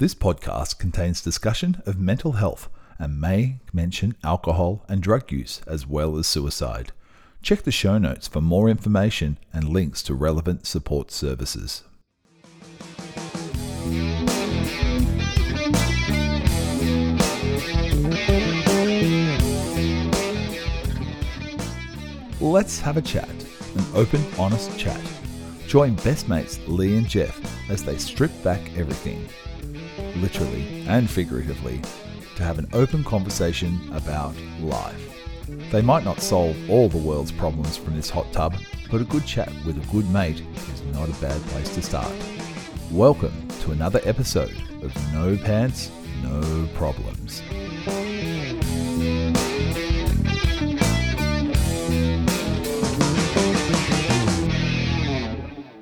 This podcast contains discussion of mental health and may mention alcohol and drug use as well as suicide. Check the show notes for more information and links to relevant support services. Let's have a chat, an open, honest chat. Join best mates Lee and Jeff as they strip back everything, literally and figuratively, to have an open conversation about life. They might not solve all the world's problems from this hot tub, but a good chat with a good mate is not a bad place to start. Welcome to another episode of No Pants, No Problems.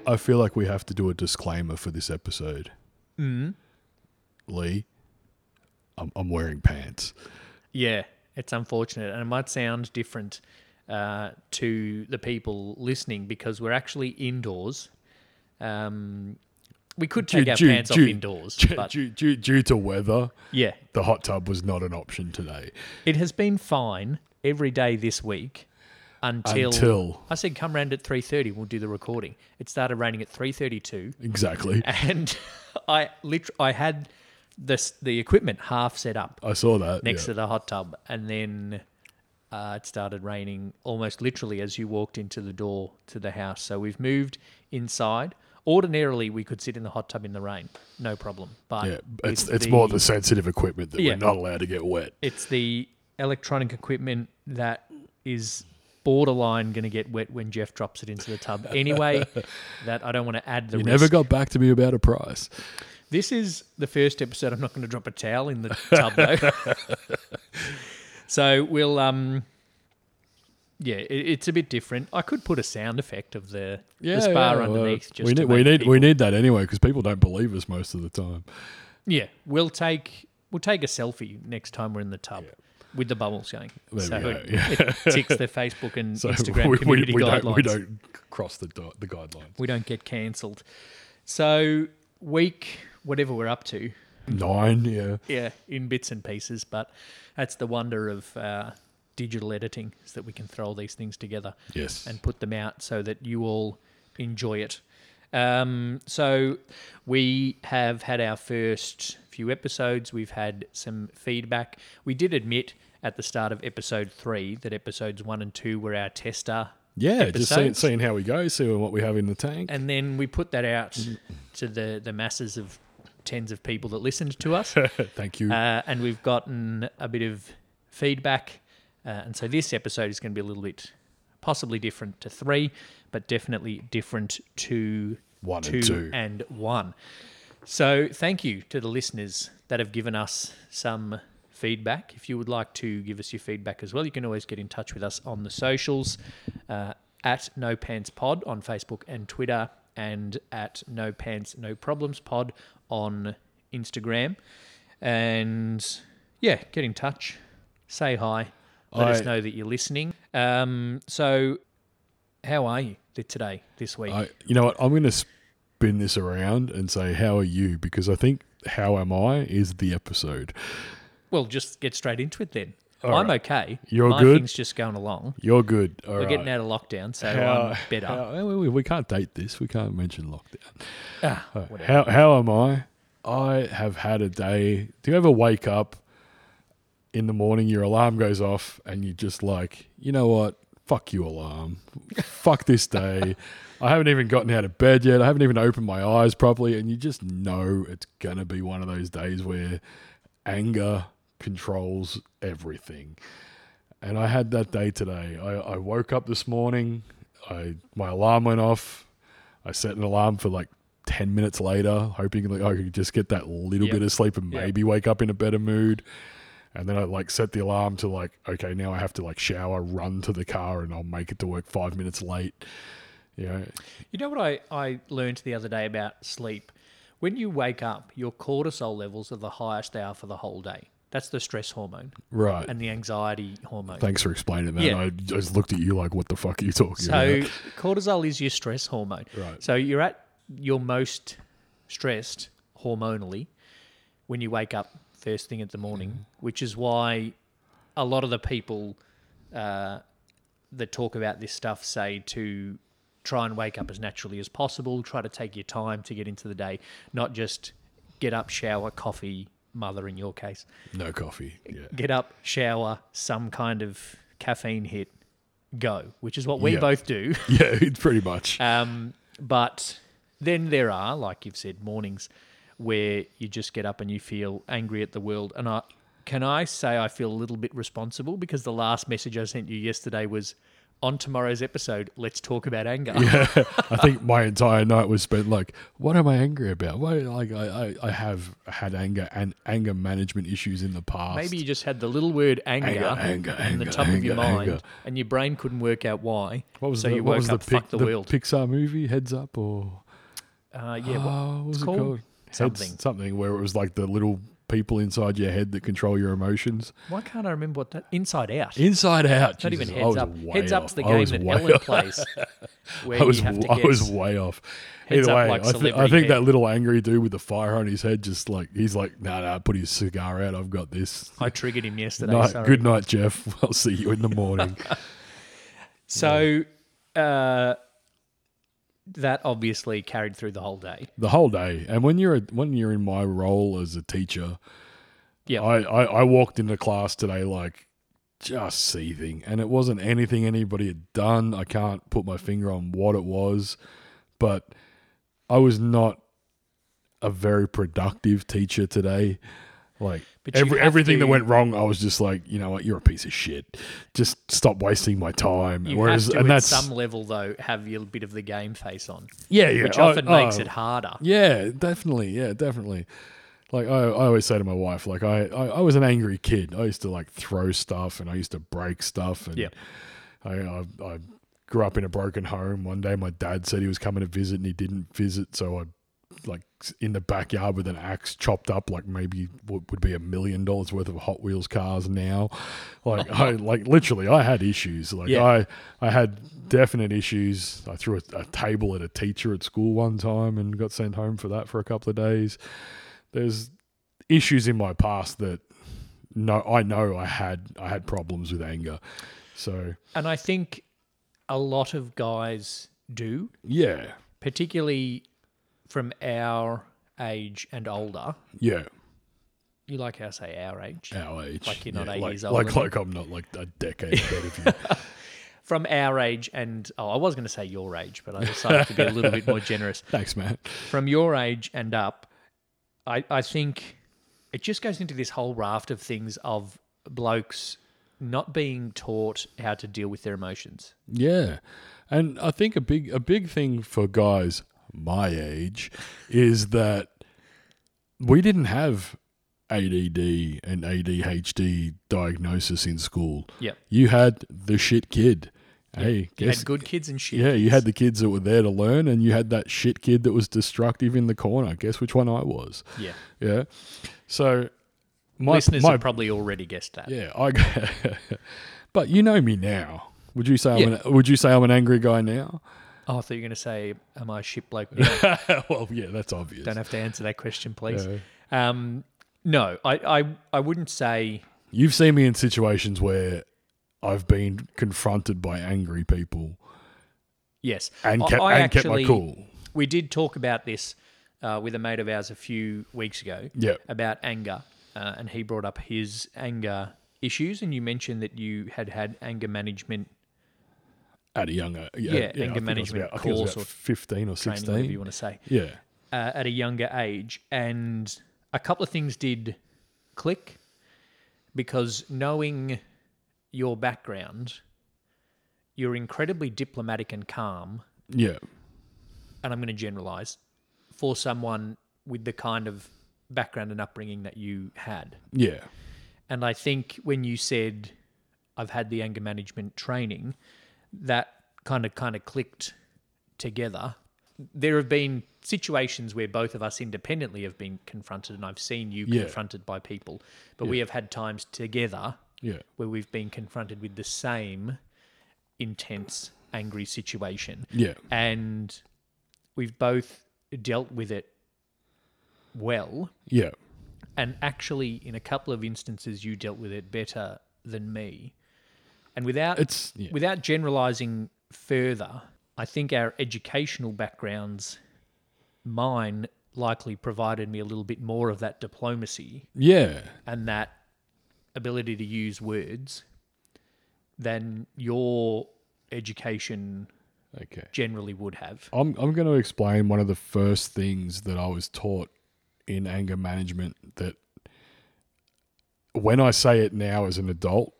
I feel like we have to do a disclaimer for this episode. Mm. Lee, I'm, I'm wearing pants. Yeah, it's unfortunate, and it might sound different uh, to the people listening because we're actually indoors. Um, we could take Due- our due- pants due- off indoors, Due, but due, due, to weather, yeah, the hot tub was not an option today. it has been fine every day this week until, Until- I said come round at three thirty. We'll do the recording. It started raining at three thirty-two. Exactly. and I lit- I had this the equipment half set up I saw that. next yeah. to the hot tub, and then uh, it started raining almost literally as you walked into the door to the house. So we've moved inside. Ordinarily, we could sit in the hot tub in the rain, no problem. But yeah, it's it's more the sensitive equipment that Yeah. we're not allowed to get wet. it's the electronic equipment that is borderline going to get wet when Jeff drops it into the tub. Anyway, that I don't want to add the You risk. never got back to me about a price. This is the first episode. I'm not going to drop a towel in the tub though. so we'll um, yeah, it, it's a bit different. I could put a sound effect of the the spa well, underneath. Just we need we need we need that anyway because people don't believe us most of the time. Yeah, we'll take we'll take a selfie next time we're in the tub. With the bubbles going, There so we go, it, yeah. it ticks the Facebook and So Instagram we, we, community we guidelines. don't we don't cross the do- the guidelines. we don't get cancelled. So week whatever we're up to, Nine, yeah. yeah, in bits and pieces. But that's the wonder of uh, digital editing is that we can throw all these things together Yes. and put them out so that you all enjoy it. Um, so we have had our first few episodes. We've had some feedback. We did admit at the start of episode three that episodes one and two were our tester. Yeah, just seeing, seeing how we go, seeing what we have in the tank. And then we put that out to the, the masses of tens of people that listened to us. Thank you. uh, and we've gotten a bit of feedback. Uh, and so this episode is going to be a little bit possibly different to three, but definitely different to One and two two. and one. So thank you to the listeners that have given us some feedback. If you would like to give us your feedback as well, you can always get in touch with us on the socials uh, at No Pants Pod on Facebook and Twitter, and at No Pants No Problems Pod on Instagram. And yeah, get in touch, say hi, let us know that you're listening. Um, so, how are you today, this week? I, you know what? I'm going to spin this around and say, "How are you?" Because I think "How am I?" is the episode. Well, just get straight into it then. All I'm right. okay. You're My good? thing's just going along. You're good. All We're right. getting out of lockdown, so How, I'm better. how- we, we can't date this. We can't mention lockdown. ah. How how am I? I have had a day. Do you ever wake up in the morning, your alarm goes off, and you're just like, you know what? Fuck you, alarm. Fuck this day. I haven't even gotten out of bed yet. I haven't even opened my eyes properly, and you just know it's gonna be one of those days where anger controls everything. And I had that day today. I, I woke up this morning. I my alarm went off. I set an alarm for like ten minutes later, hoping like I could just get that little Yep. bit of sleep and Yep. maybe wake up in a better mood. And then I like set the alarm to like, okay, now I have to like shower, run to the car, and I'll make it to work five minutes late. You know, You know what I, I learned the other day about sleep? When you wake up, your cortisol levels are the highest they are for the whole day. That's the stress hormone right? and the anxiety hormone. Thanks for explaining that. Yeah. I just looked at you like, what the fuck are you talking So about? cortisol is your stress hormone. Right. So you're at your most stressed hormonally when you wake up first thing in the morning, which is why a lot of the people uh, that talk about this stuff say to try and wake up as naturally as possible, try to take your time to get into the day, not just get up, shower, coffee, mother in your case, No coffee. Yeah. get up, shower, some kind of caffeine hit, go, which is what we Yeah. both do. Yeah, it's pretty much. Um, but then there are, like you've said, mornings where you just get up and you feel angry at the world. And I can I say I feel a little bit responsible because the last message I sent you yesterday was on tomorrow's episode. Let's talk about anger. yeah, I think my entire night was spent like, what am I angry about? Why, like, I, I, I have had anger and anger management issues in the past. Maybe you just had the little word anger, Anger, anger, in the anger, top of your mind, anger. and your brain couldn't work out why. what was so the, you what woke up, the, pic- fuck the world. Pixar movie, Heads Up, or Uh, yeah, what, oh, what was it called? called? Heads- Something. something where it was like the little people inside your head that control your emotions. Why can't I remember what that? Inside Out. Inside Out. Not Jesus, even heads up. Heads off. up's the game that Ellen off. plays, where I was you have to I was way off. Heads Either up way, like I, thi- I think head. that little angry dude with the fire on his head, just like he's like, nah, nah, put his cigar out. I've got this. I triggered him yesterday. Night, sorry. good night, Jeff. I'll see you in the morning. So uh, that obviously carried through the whole day. the whole day, and when you're when you're in my role as a teacher, Yeah. I, I, I walked into class today like just seething, and it wasn't anything anybody had done. I can't put my finger on what it was, but I was not a very productive teacher today. Like But every, everything that went wrong, I was just like, you know what, you're a piece of shit. Just stop wasting my time. You Whereas, have to, and at that's some level, though, have your bit of the game face on, yeah, yeah, which often makes oh, it harder. yeah, definitely. Yeah, definitely. Like I, I always say to my wife, like I, I, I was an angry kid. I used to like throw stuff and I used to break stuff. And. I, I, I grew up in a broken home. One day my dad said he was coming to visit and he didn't visit. So I like in the backyard with an axe chopped up like maybe what would be a million dollars worth of Hot Wheels cars now. Like I like literally I had issues. Like Yeah. I I had definite issues. I threw a, a table at a teacher at school one time and got sent home for that for a couple of days. There's issues in my past that no I know I had I had problems with anger. So And I think a lot of guys do, yeah. particularly from our age and older. Yeah. You like how I say our age? Our age. Like you're not yeah, eight like, years older Like like I'm not like a decade ahead of you. From our age and oh, I was going to say your age, but I decided to be a little bit more generous. Thanks, man. From your age and up, I, I think it just goes into this whole raft of things of blokes not being taught how to deal with their emotions. Yeah. And I think a big a big thing for guys my age is that we didn't have ADD and ADHD diagnosis in school. Yep. You had the shit kid. Hey, You guess had good kids and shit. yeah, you had the kids that were there to learn, and you had that shit kid that was destructive in the corner. Guess which one I was? Yeah. Yeah. So my Listeners my have probably already guessed that. yeah, I. but you know me now. Would you say I'm an, Would you say I'm an angry guy now? Oh, I thought you were going to say, "Am I a shit bloke?" now?" well, yeah, that's obvious. Don't have to answer that question, please. Yeah. Um, no, I, I, I wouldn't say. You've seen me in situations where I've been confronted by angry people Yes, and kept I and kept my cool. We did talk about this uh, with a mate of ours a few weeks ago. Yeah. about anger, uh, and he brought up his anger issues, and you mentioned that you had had anger management At a younger, yeah, Yeah, anger management about, I think I was course or fifteen or training, sixteen. whatever you want to say, Yeah, uh, at a younger age, and a couple of things did click because knowing your background, you're incredibly diplomatic and calm, yeah, and I'm going to generalize for someone with the kind of background and upbringing that you had. yeah, And I think when you said I've had the anger management training, that kind of kind of clicked together. There have been situations where both of us independently have been confronted, and I've seen you Yeah. confronted by people. But we have had times together yeah, where we've been confronted with the same intense, angry situation yeah, and we've both dealt with it well yeah, and actually, in a couple of instances, you dealt with it better than me. And without It's yeah. without generalizing further, I think our educational backgrounds, mine likely provided me a little bit more of that diplomacy yeah. and that ability to use words than your education Okay. generally would have. I'm I'm going to explain one of the first things that I was taught in anger management that when I say it now as an adult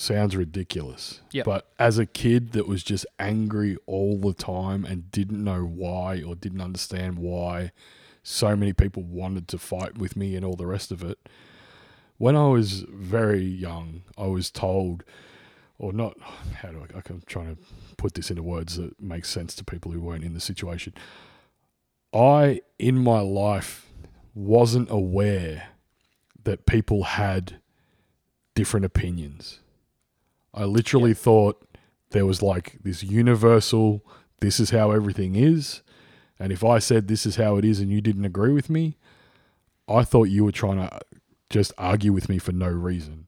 sounds ridiculous. Yep. But as a kid that was just angry all the time and didn't know why or didn't understand why so many people wanted to fight with me and all the rest of it. When I was very young, I was told or not how do I I'm trying to put this into words that make sense to people who weren't in the situation. I in my life wasn't aware that people had different opinions. I literally thought there was like this universal this is how everything is and if I said this is how it is and you didn't agree with me, I thought you were trying to just argue with me for no reason.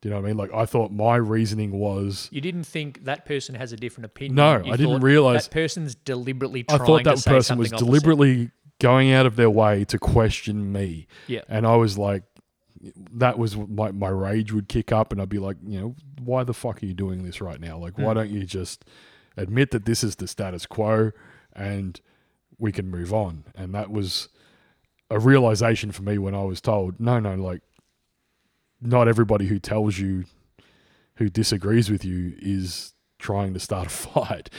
Do you know what I mean? Like I thought my reasoning was You didn't think that person has a different opinion. No, You I didn't realise- that person's deliberately I thought that person was opposite. deliberately going out of their way to question me. Yeah. And I was like, that was my, my rage would kick up, and I'd be like, you know, why the fuck are you doing this right now? Like, why Hmm. don't you just admit that this is the status quo and we can move on? And that was a realization for me when I was told, no, no, like, not everybody who tells you, who disagrees with you, is trying to start a fight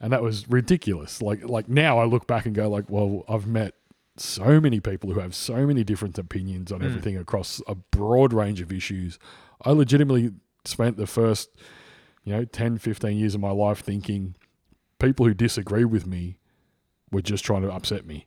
and that was ridiculous. Like like now I look back and go like, well, I've met so many people who have so many different opinions on Mm. everything across a broad range of issues. I legitimately spent the first, you know, 10, 15 years of my life thinking people who disagree with me were just trying to upset me.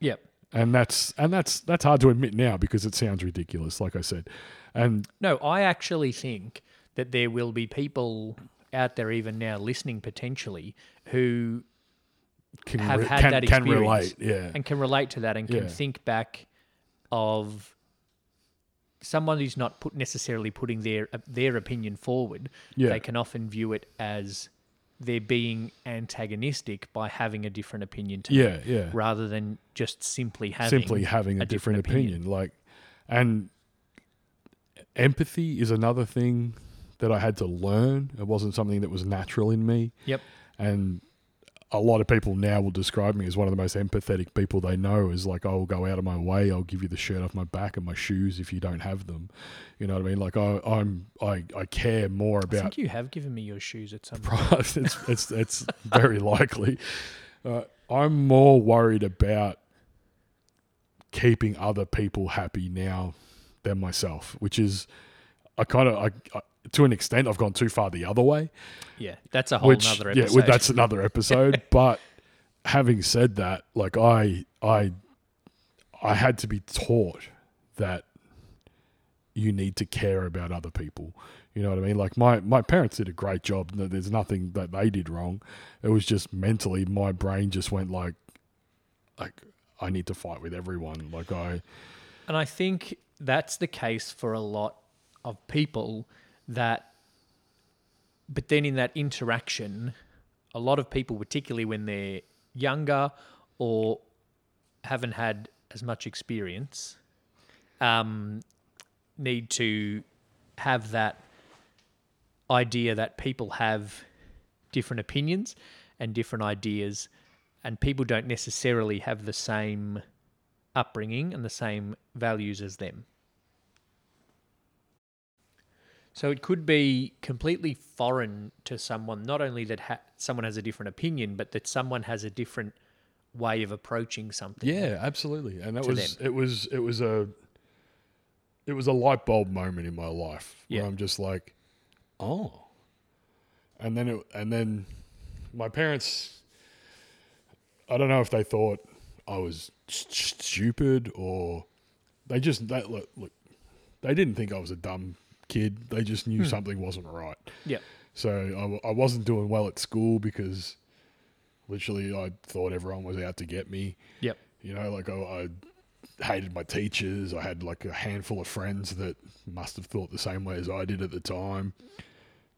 Yep. And that's and that's that's hard to admit now because it sounds ridiculous, like I said. And No, I actually think that there will be people out there even now listening potentially who can have re- had can, that can experience relate, yeah. and can relate to that and can Yeah. think back of someone who's not put necessarily putting their uh, their opinion forward. Yeah. They can often view it as they're being antagonistic by having a different opinion to me, Yeah, yeah. rather than just simply having simply having a, a different, different opinion. opinion. Like, and empathy is another thing that I had to learn. It wasn't something that was natural in me. Yep. And a lot of people now will describe me as one of the most empathetic people they know. Is like, I'll go out of my way. I'll give you the shirt off my back and my shoes if you don't have them. You know what I mean? Like, I, I'm, I, I care more I about think you have given me your shoes at some point. it's, it's, it's very likely. Uh, I'm more worried about keeping other people happy now than myself, which is I kind of I, I, to an extent I've gone too far the other way. Yeah, that's a whole which nother yeah, episode. well, that's another episode. but having said that, like I I I had to be taught that you need to care about other people. You know what I mean? Like my my parents did a great job. There's nothing that they did wrong. It was just mentally my brain just went like like I need to fight with everyone. Like I And I think that's the case for a lot of people that, but then in that interaction, a lot of people, particularly when they're younger or haven't had as much experience, um, need to have that idea that people have different opinions and different ideas, and people don't necessarily have the same upbringing and the same values as them. So it could be completely foreign to someone, not only that ha- someone has a different opinion, but that someone has a different way of approaching something. Yeah, absolutely. And that was it was it was a it was a light bulb moment in my life where I'm just like, oh. And then it and then my parents I don't know if they thought I was st- stupid or they just that look, look they didn't think I was a dumb kid. They just knew hmm. something wasn't right. Yeah. So I wasn't doing well at school because literally I thought everyone was out to get me. Yep. You know, like I, I hated my teachers. I had like a handful of friends that must have thought the same way as I did at the time.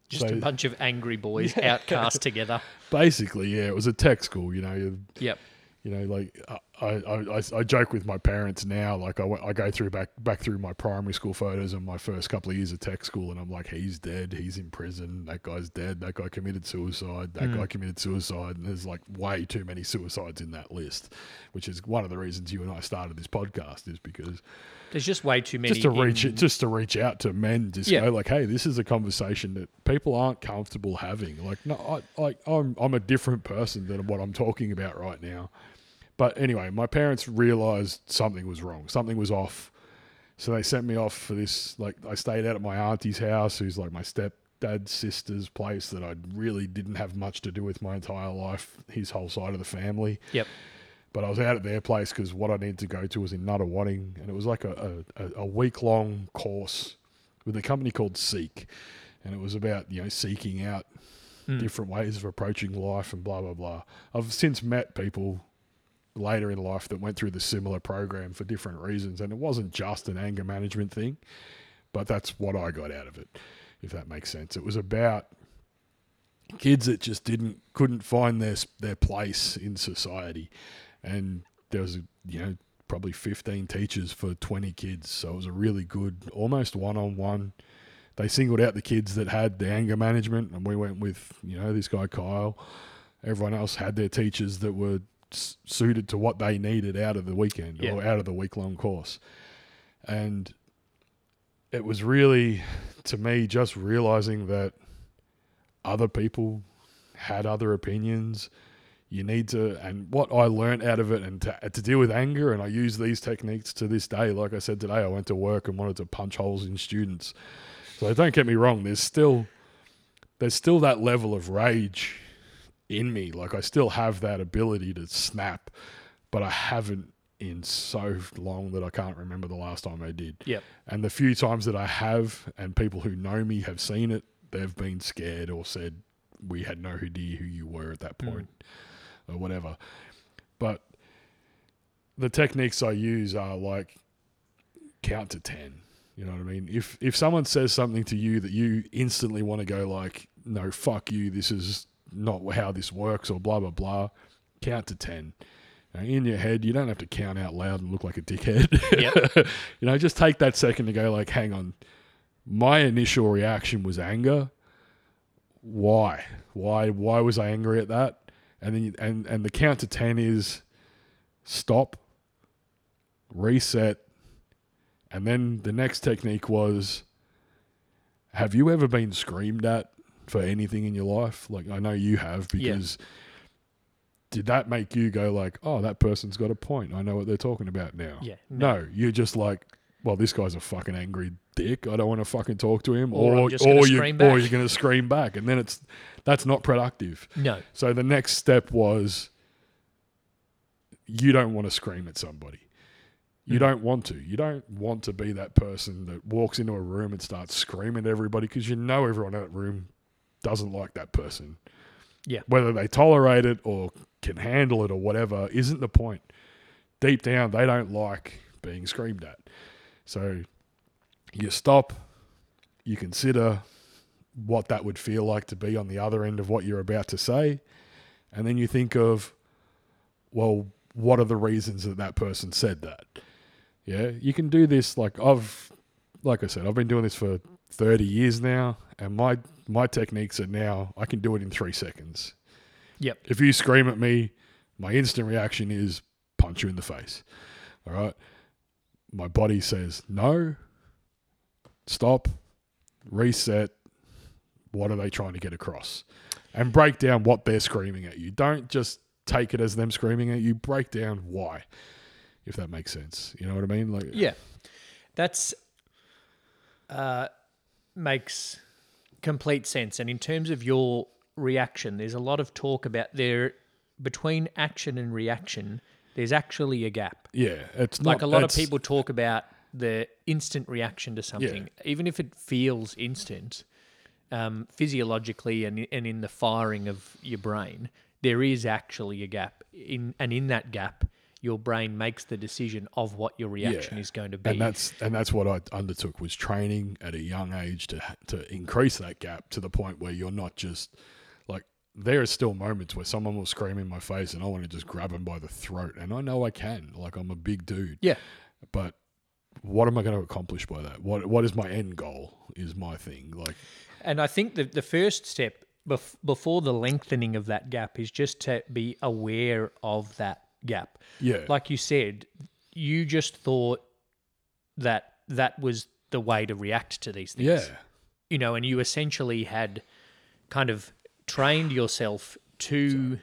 Just So- a bunch of angry boys outcast together. Basically, yeah, it was a tech school. You know, you, Yep. you know, like uh, I, I, I, joke with my parents now. Like I, I go through back back through my primary school photos and my first couple of years of tech school, and I'm like, he's dead, he's in prison, that guy's dead, that guy committed suicide, that guy hmm. committed suicide, and there's like way too many suicides in that list, which is one of the reasons you and I started this podcast is because There's just way too many. just to reach it, just to reach out to men, just Yeah. go like, hey, this is a conversation that people aren't comfortable having. Like, no, I, like I'm, I'm a different person than what I'm talking about right now. But anyway, my parents realized something was wrong, something was off, so they sent me off for this. Like, I stayed out at my auntie's house, who's like my stepdad's sister's place that I really didn't have much to do with my entire life. His whole side of the family. Yep. But I was out at their place because what I needed to go to was in Nunawading, and it was like a, a, a week long course with a company called Seek, and it was about you know seeking out hmm. different ways of approaching life and blah blah blah. I've since met people later in life that went through the similar program for different reasons, and it wasn't just an anger management thing, but that's what I got out of it, if that makes sense. It was about kids that just didn't couldn't find their their place in society, and there was you know probably 15 teachers for 20 kids, so it was a really good, almost one on one. They singled out the kids that had the anger management, and we went with you know this guy Kyle. Everyone else had their teachers that were suited to what they needed out of the weekend Yeah. or out of the week long course, and it was really to me just realizing that other people had other opinions. You need to, and what I learned out of it, and to, to deal with anger, and I use these techniques to this day. Like I said today, I went to work and wanted to punch holes in students. So don't get me wrong. There's still, there's still that level of rage in me. Like I still have that ability to snap, but I haven't in so long that I can't remember the last time I did. Yep. And the few times that I have, and people who know me have seen it, they've been scared or said, We had no idea who you were at that hmm. point, or whatever. But the techniques I use are like count to 10. You know what I mean? If if someone says something to you that you instantly want to go like, no, fuck you, this is not how this works, or blah blah blah, count to ten. In your head, you don't have to count out loud and look like a dickhead. Yep. you know, just take that second to go like, hang on. My initial reaction was anger. Why? Why? Why was I angry at that? And then, and and the count to ten is stop, reset, and then the next technique was: Have you ever been screamed at for anything in your life? Like I know you have Yeah. because. Did that make you go like, "Oh, that person's got a point. I know what they're talking about now." Yeah. No, you're just like, well, this guy's a fucking angry dick. I don't want to fucking talk to him. Or I'm Or, gonna or, you, scream or back. you're going to scream back. And then it's, that's not productive. No. So the next step was you don't want to scream at somebody. You Hmm. don't want to. You don't want to be that person that walks into a room and starts screaming at everybody because you know everyone in that room doesn't like that person. Yeah. Whether they tolerate it or can handle it or whatever isn't the point. Deep down, they don't like being screamed at. So you stop, you consider what that would feel like to be on the other end of what you're about to say, and then you think of, well, what are the reasons that that person said that? Yeah, you can do this. Like I've, like I said, I've been doing this for 30 years now, and my my techniques are now I can do it in three seconds. Yep. If you scream at me, my instant reaction is punch you in the face. All right. My body says no, stop, reset. What are they trying to get across? And break down what they're screaming at you. Don't just take it as them screaming at you. Break down why, if that makes sense. You know what I mean? Like, Yeah, that's uh, makes complete sense. And in terms of your reaction, there's a lot of talk about there between action and reaction. There's actually a gap. yeah, it's Like not, a lot of people talk about the instant reaction to something, even if it feels instant, um, physiologically and and in the firing of your brain, there is actually a gap. In and in that gap, your brain makes the decision of what your reaction Yeah. is going to be. and that's and that's what I undertook was training at a young age to to increase that gap to the point where you're not just like there are still moments where someone will scream in my face and I want to just grab them by the throat and I know I can like I'm a big dude yeah, but what am I going to accomplish by that what what is my end goal is my thing like and I think that the first step bef- before the lengthening of that gap is just to be aware of that gap. yeah Like you said, you just thought that that was the way to react to these things. yeah you know, and you essentially had kind of trained yourself to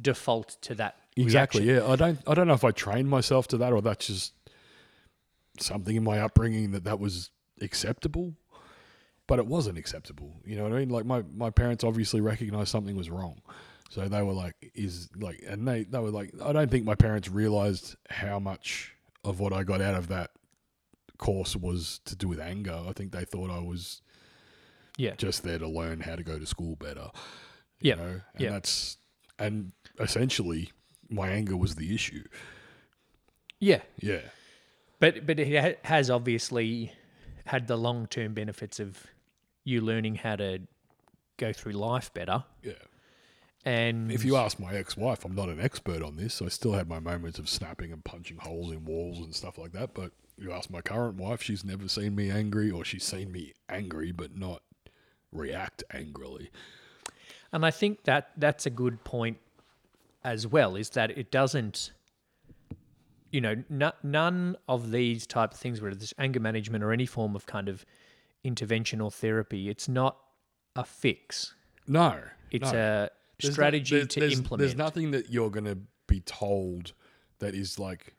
default to that. Exactly. reaction. Yeah. I don't. I don't know if I trained myself to that or that's just something in my upbringing that that was acceptable, but it wasn't acceptable. You know what I mean? Like my my parents obviously recognized something was wrong, so they were like, "Is like," and they they were like, I don't think my parents realized how much of what I got out of that course was to do with anger. I think they thought I was Yeah. just there to learn how to go to school better. You Yep. know, and Yep. that's and essentially my anger was the issue. Yeah. Yeah, But but it has obviously had the long term benefits of you learning how to go through life better. yeah. And If you ask my ex-wife, I'm not an expert on this. I still had my moments of snapping and punching holes in walls and stuff like that. But you ask my current wife, she's never seen me angry, or she's seen me angry but not react angrily. And I think that that's a good point as well, is that it doesn't, you know, n- none of these type of things, whether it's anger management or any form of kind of intervention or therapy, it's not a fix. No, It's no. a There's no- strategy there's- to there's- implement. There's nothing that you're going to be told that is like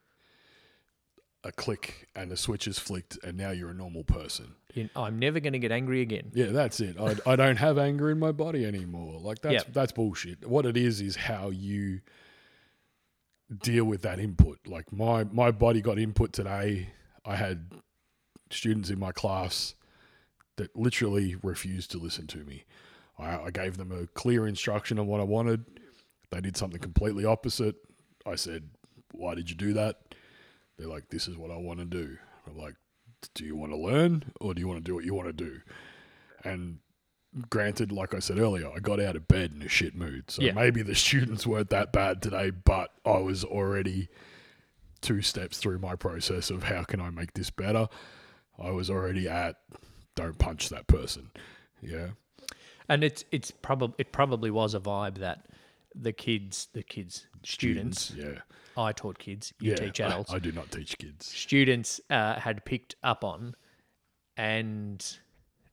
a click and a switch is flicked and now you're a normal person. You- I'm never going to get angry again. Yeah, that's it. I, I don't have anger in my body anymore. Like that's Yep. that's bullshit. What it is is how you deal with that input. Like my my body got input today. I had students in my class that literally refused to listen to me. I, I gave them a clear instruction on what I wanted. They did something completely opposite. I said, "Why did you do that?" They're like, "This is what I want to do." I'm like, "Do you want to learn or do you want to do what you want to do?" And granted, like I said earlier, I got out of bed in a shit mood. So Yeah. maybe the students weren't that bad today, but I was already two steps through my process of how can I make this better. I was already at don't punch that person. Yeah. And it's it's probably it probably was a vibe that the kids, the kids, students, Yeah. I taught kids, you yeah. teach I- adults. I, do not teach kids. students uh, had picked up on, and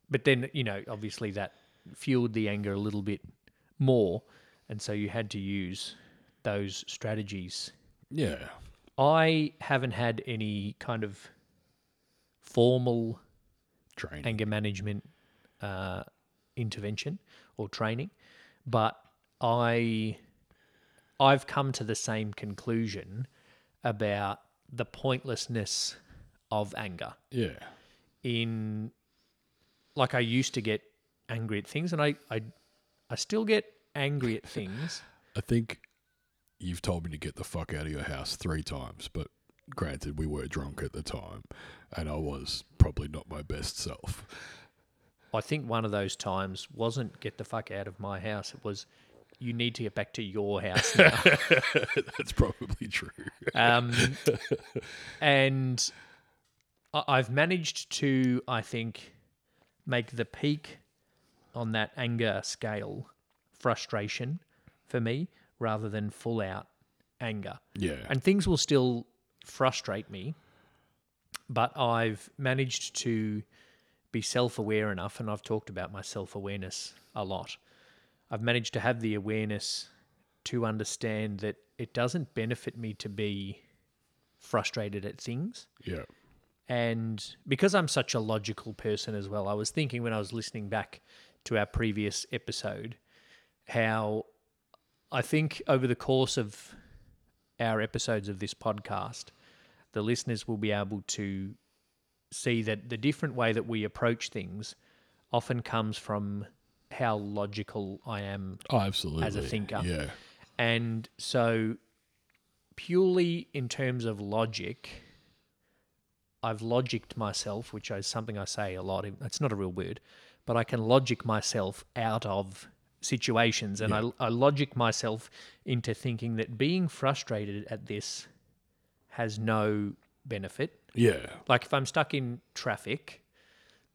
but then you know obviously that fueled the anger a little bit more, and so you had to use those strategies. Yeah. I haven't had any kind of formal Training. anger management uh, intervention or training, but I I've come to the same conclusion about the pointlessness of anger. Yeah. In like I used to get angry at things, and I I, I still get angry at things. I think you've told me to get the fuck out of your house three times, but granted, we were drunk at the time, and I was probably not my best self. I think one of those times wasn't get the fuck out of my house. It was you need to get back to your house now. That's probably true. Um, and I- I've managed to, I think, make the peak on that anger scale frustration for me rather than full out anger. Yeah. And things will still frustrate me, but I've managed to be self aware enough, and I've talked about my self awareness a lot. I've managed to have the awareness to understand that it doesn't benefit me to be frustrated at things. yeah. And because I'm such a logical person as well, I was thinking when I was listening back to our previous episode how I think over the course of our episodes of this podcast, the listeners will be able to see that the different way that we approach things often comes from how logical I am Oh, absolutely. as a thinker. Yeah. and so purely in terms of logic, I've logicked myself, which is something I say a lot. It's not a real word, but I can logic myself out of situations, and I, I logic myself into thinking that being frustrated at this has no benefit. Yeah. Like if I'm stuck in traffic,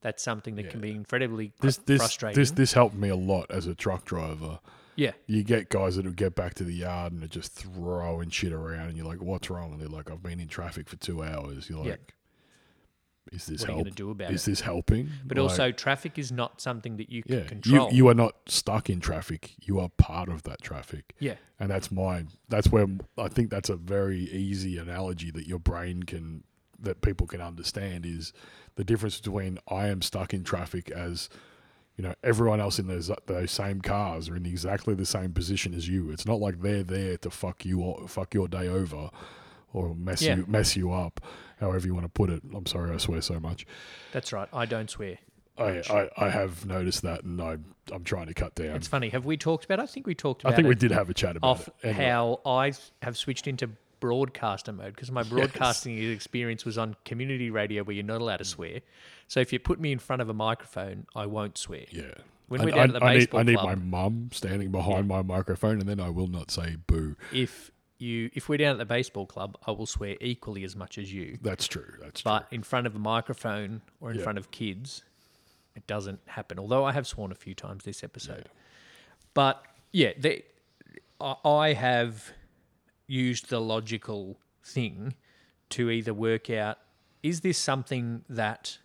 that's something that can be incredibly This this frustrating. this this helped me a lot as a truck driver. yeah, You get guys that will get back to the yard and are just throwing shit around, and you're like, "What's wrong?" And they're like, "I've been in traffic for two hours." You're like, Yeah. "Is this What are you do about Is it? this helping?" but Like, also traffic is not something that you can yeah, you control. you are not stuck in traffic. You are part of that traffic. yeah, and that's my that's where I think that's a very easy analogy that your brain can that people can understand is the difference between I am stuck in traffic as you know everyone else in those those same cars are in exactly the same position as you. It's not like they're there to fuck you or fuck your day over or mess Yeah. you mess you up, however you want to put it. I'm sorry I swear so much. that's right. I don't swear. I, I, I have noticed that and I I'm trying to cut down. It's funny. Have we talked about? I think we talked about I think we did have a chat about off it. Anyway. how I have switched into broadcaster mode because my broadcasting experience was on community radio where you're not allowed to swear. So if you put me in front of a microphone, I won't swear. Yeah. When I, we're down at the I- I need, I need club- my mum standing behind my microphone, and then I will not say boo. If you if we're down at the baseball club, I will swear equally as much as you. That's true. That's But in front of a microphone or in Yeah. front of kids, it doesn't happen. Although I have sworn a few times this episode. But yeah, they, I, I have used the logical thing to either work out is this something that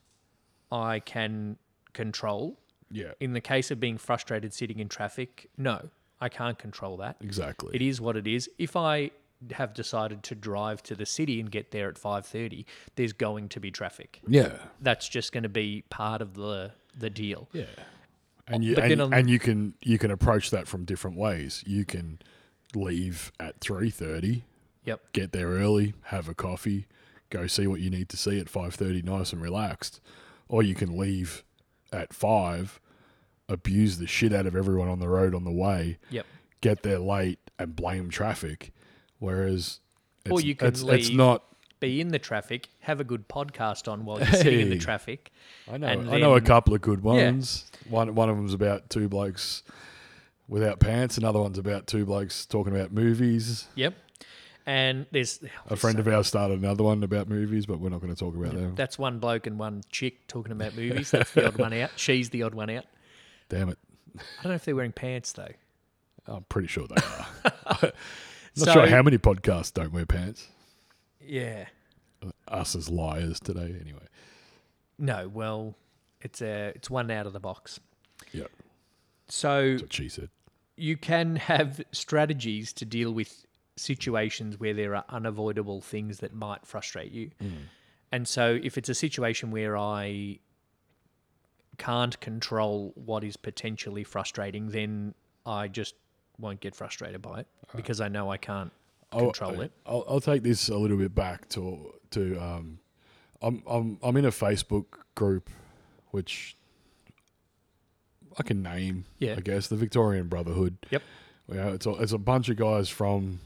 I can control? Yeah. In the case of being frustrated sitting in traffic, no, I can't control that. Exactly. It is what it is. If I have decided to drive to the city and get there at 5:30, there's going to be traffic. Yeah. That's just going to be part of the the deal. Yeah. And you and, on- and you can you can approach that from different ways. You can leave at three thirty, Yep. get there early, have a coffee, go see what you need to see at five thirty, nice and relaxed, or you can leave at five, abuse the shit out of everyone on the road on the way, Yep. get there late and blame traffic. Whereas, it's, Or you can it's, it's not. Be in the traffic, have a good podcast on while you're sitting in the traffic. I know. and I know a couple of good ones. One one of them's about two blokes without pants. Another one's about two blokes talking about movies. Yep. And there's oh, A friend of ours started another one about movies, but we're not going to talk about them. that's one bloke and one chick talking about movies. That's the odd one out. She's the odd one out. Damn it! I don't know if they're wearing pants though. I'm pretty sure they are. I'm not So- sure how many podcasts don't wear pants. Yeah. Us as liars today, anyway. No, well, it's a it's one out of the box. Yeah, So that's what she said. you can have strategies to deal with situations where there are unavoidable things that might frustrate you. Hmm. And so if it's a situation where I can't control what is potentially frustrating, then I just won't get frustrated by it because I know I can't control I'll, it. I'll, I'll take this a little bit back to to um, I'm I'm I'm in a Facebook group, which I can name. Yeah. I guess the Victorian Brotherhood. Yep. Yeah, it's a, it's a bunch of guys from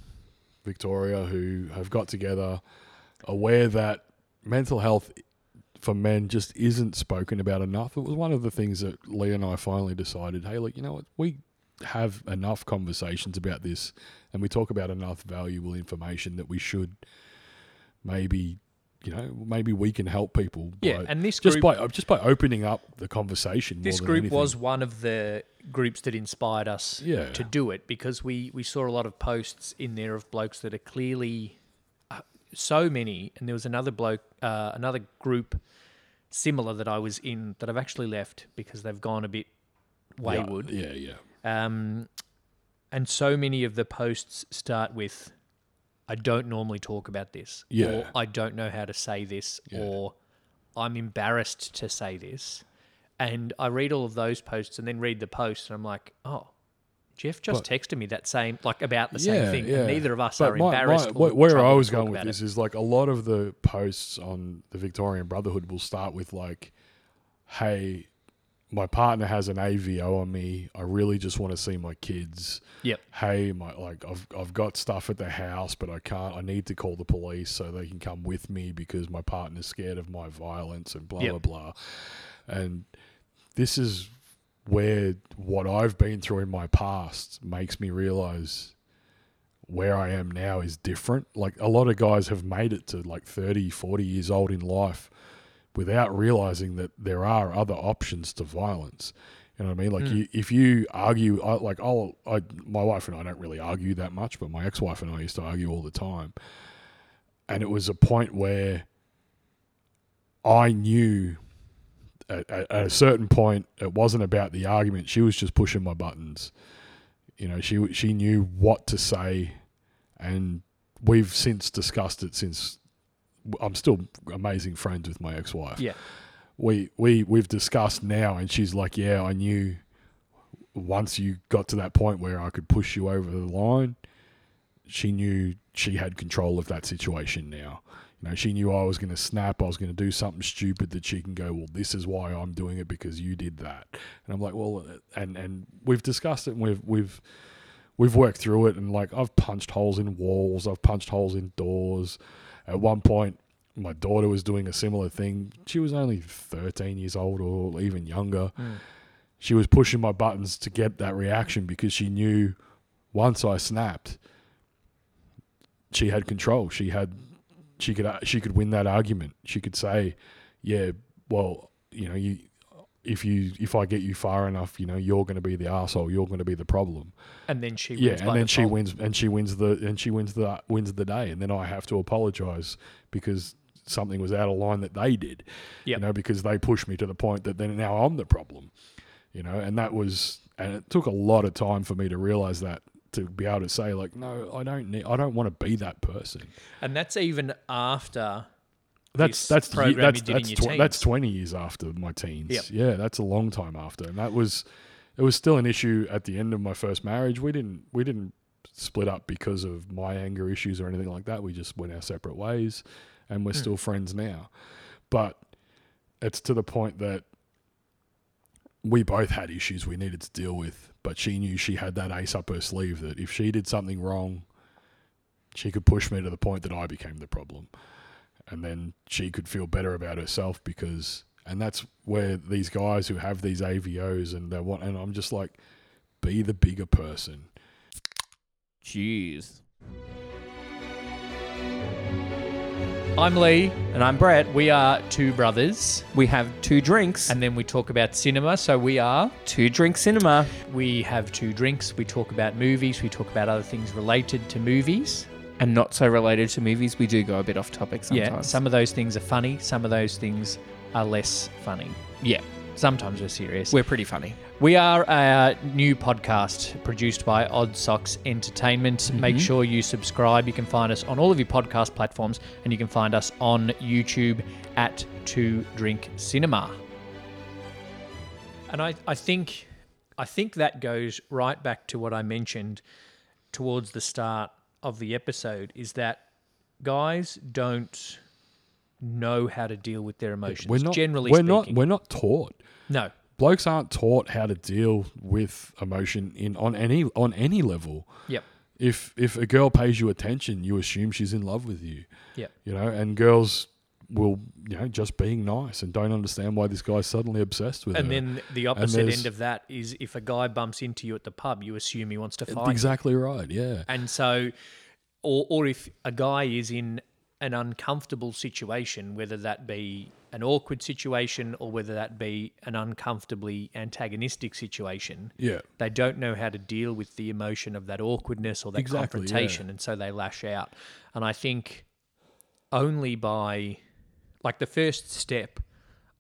Victoria who have got together, aware that mental health for men just isn't spoken about enough. It was one of the things that Lee and I finally decided, hey, look, you know what, we have enough conversations about this, and we talk about enough valuable information that we should maybe, you know, maybe we can help people. Yeah, by- and this just by just by opening up the conversation. This group anything. was one of the groups that inspired us Yeah. to do it because we, we saw a lot of posts in there of blokes that are clearly so many, and there was another bloke, uh, another group similar that I was in that I've actually left because they've gone a bit wayward. Yeah, yeah. Um, and so many of the posts start with, I don't normally talk about this. Yeah. Or I don't know how to say this. Or I'm embarrassed to say this. And I read all of those posts and then read the post and I'm like, oh, Jeff just texted me that same, like about the same thing. And neither of us But are my- my- embarrassed. or where I was going with this it. is like a lot of the posts on the Victorian Brotherhood will start with like, "Hey, my partner has an AVO on me. I really just want to see my kids. Yep. Hey, my like I've I've got stuff at the house, but I can't. I need to call the police so they can come with me because my partner's scared of my violence and blah Yep. blah blah. And this is where what I've been through in my past makes me realize where I am now is different. Like a lot of guys have made it to like 30, 40 years old in life without realizing that there are other options to violence. You know what I mean? Like Mm. you, if you argue, I, like I'll, I, my wife and I don't really argue that much, but my ex-wife and I used to argue all the time. And it was a point where I knew at, at, at a certain point it wasn't about the argument. She was just pushing my buttons. You know, she she knew what to say, and we've since discussed it. Since I'm still amazing friends with my ex-wife Yeah. we we we've discussed now and she's like yeah i knew once you got to that point where i could push you over the line she knew she had control of that situation now you know she knew i was going to snap i was going to do something stupid that she can go well this is why i'm doing it because you did that and i'm like well and and we've discussed it and we've we've we've worked through it and like i've punched holes in walls i've punched holes in doors at one point my daughter was doing a similar thing. She was only 13 years old or even younger. Mm. She was pushing my buttons to get that reaction because she knew once I snapped, she had control. She had she could uh, she could win that argument. She could say, "Yeah, well, you know, you if you if I get you far enough, you know, you're going to be the asshole. You're going to be the problem." And then she yeah, wins and then she default. wins, and she wins the, and she wins the wins the day, and then I have to apologize because something was out of line that they did, Yep. you know, because they pushed me to the point that then now I'm the problem, you know, and that was, and it took a lot of time for me to realize that to be able to say like, no, I don't need, I don't want to be that person. And that's even after That's This that's program that's you did in that's, tw- that's twenty years after my teens. Yep. Yeah, that's a long time after, and that was it was still an issue at the end of my first marriage. We didn't we didn't split up because of my anger issues or anything like that. We just went our separate ways, and we're Hmm. still friends now. But it's to the point that we both had issues we needed to deal with, but she knew she had that ace up her sleeve that if she did something wrong, she could push me to the point that I became the problem. And then she could feel better about herself because, and that's where these guys who have these AVOs and they want, and I'm just like, be the bigger person. Jeez. I'm Lee. And I'm Brett. We are two brothers, We have two drinks and and then we talk about cinema. So we are. two drink cinema. We have two drinks. We talk about movies. We talk about other things related to movies. And not so related to movies, we do go a bit off topic sometimes. Yeah, some of those things are funny. Some of those things are less funny. yeah, Sometimes we're serious. we're pretty funny. We are a new podcast produced by Odd Socks Entertainment. Make mm-hmm. sure you subscribe. You can find us on all of your podcast platforms, and you can find us on YouTube at Two Drink Cinema. And I, I think I think that goes right back to what I mentioned towards the start of the episode is that guys don't know how to deal with their emotions. We're not generally we're speaking. not we're not taught. No. Blokes aren't taught how to deal with emotion in on any on any level. Yep. If if a girl pays you attention, you assume she's in love with you. Yep. You know, and girls will, you know, just being nice and don't understand why this guy's suddenly obsessed with And her. And then the opposite end of that is if a guy bumps into you at the pub, you assume he wants to fight. you. exactly right. Yeah. And so, or, or if a guy is in an uncomfortable situation, whether that be an awkward situation or whether that be an uncomfortably antagonistic situation, Yeah. they don't know how to deal with the emotion of that awkwardness or that Exactly, yeah. confrontation. And so they lash out. And I think only by, like, the first step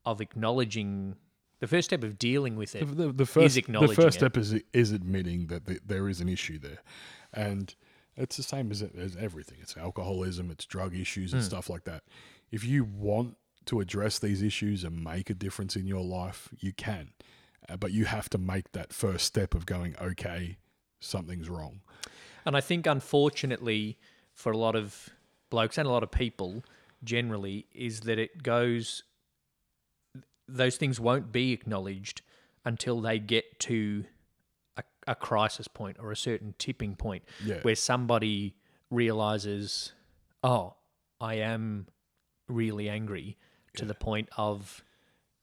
of acknowledging, the first step of dealing with it The, the, the first, the acknowledging first step is is admitting that th there is an issue there, and it's the same as, as everything. It's alcoholism, it's drug issues, and hmm. stuff like that. If you want to address these issues and make a difference in your life, you can, uh, but you have to make that first step of going, okay, something's wrong. And I think, unfortunately, for a lot of blokes and a lot of people generally, is that it goes, those things won't be acknowledged until they get to a, a crisis point or a certain tipping point Yeah. where somebody realizes, oh, I am really angry to the point of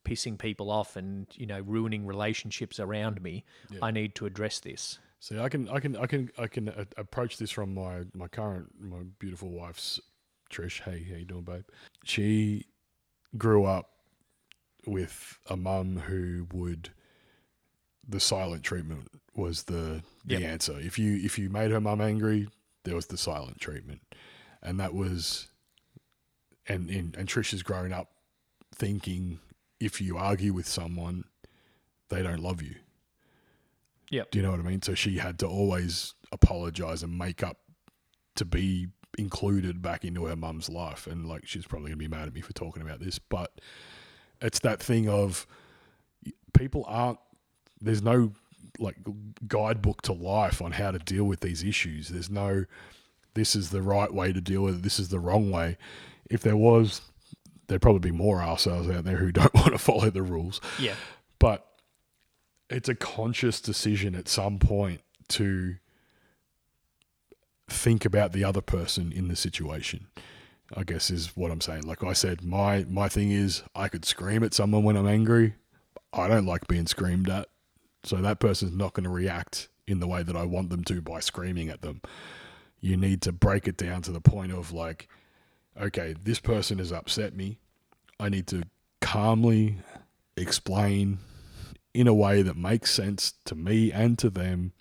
pissing people off and you know ruining relationships around me. I need to address this. See, I can, I can, I can, I can a- approach this from my my current, my beautiful wife's Trish. Hey, how you doing, babe? She grew up with a mum who would the silent treatment was the the Yep. answer. If you if you made her mum angry, there was the silent treatment, and that was, and and, and Trish has grown up thinking if you argue with someone, they don't love you. Yep. Do you know what I mean? So she had to always apologize and make up to be included back into her mum's life. And like, she's probably gonna be mad at me for talking about this, but it's that thing of people aren't. There's no like guidebook to life on how to deal with these issues. There's no. This is the right way to deal with it. This is the wrong way. If there was, there'd probably be more ourselves out there who don't want to follow the rules. Yeah. but it's a conscious decision at some point to think about the other person in the situation i guess is what i'm saying. Like i said my my thing is i could scream at someone when i'm angry. I don't like being screamed at. So that person's not going to react in the way that i want them to by screaming at them. You need to break it down to the point of like okay this person has upset me i need to calmly explain in a way that makes sense to me and to them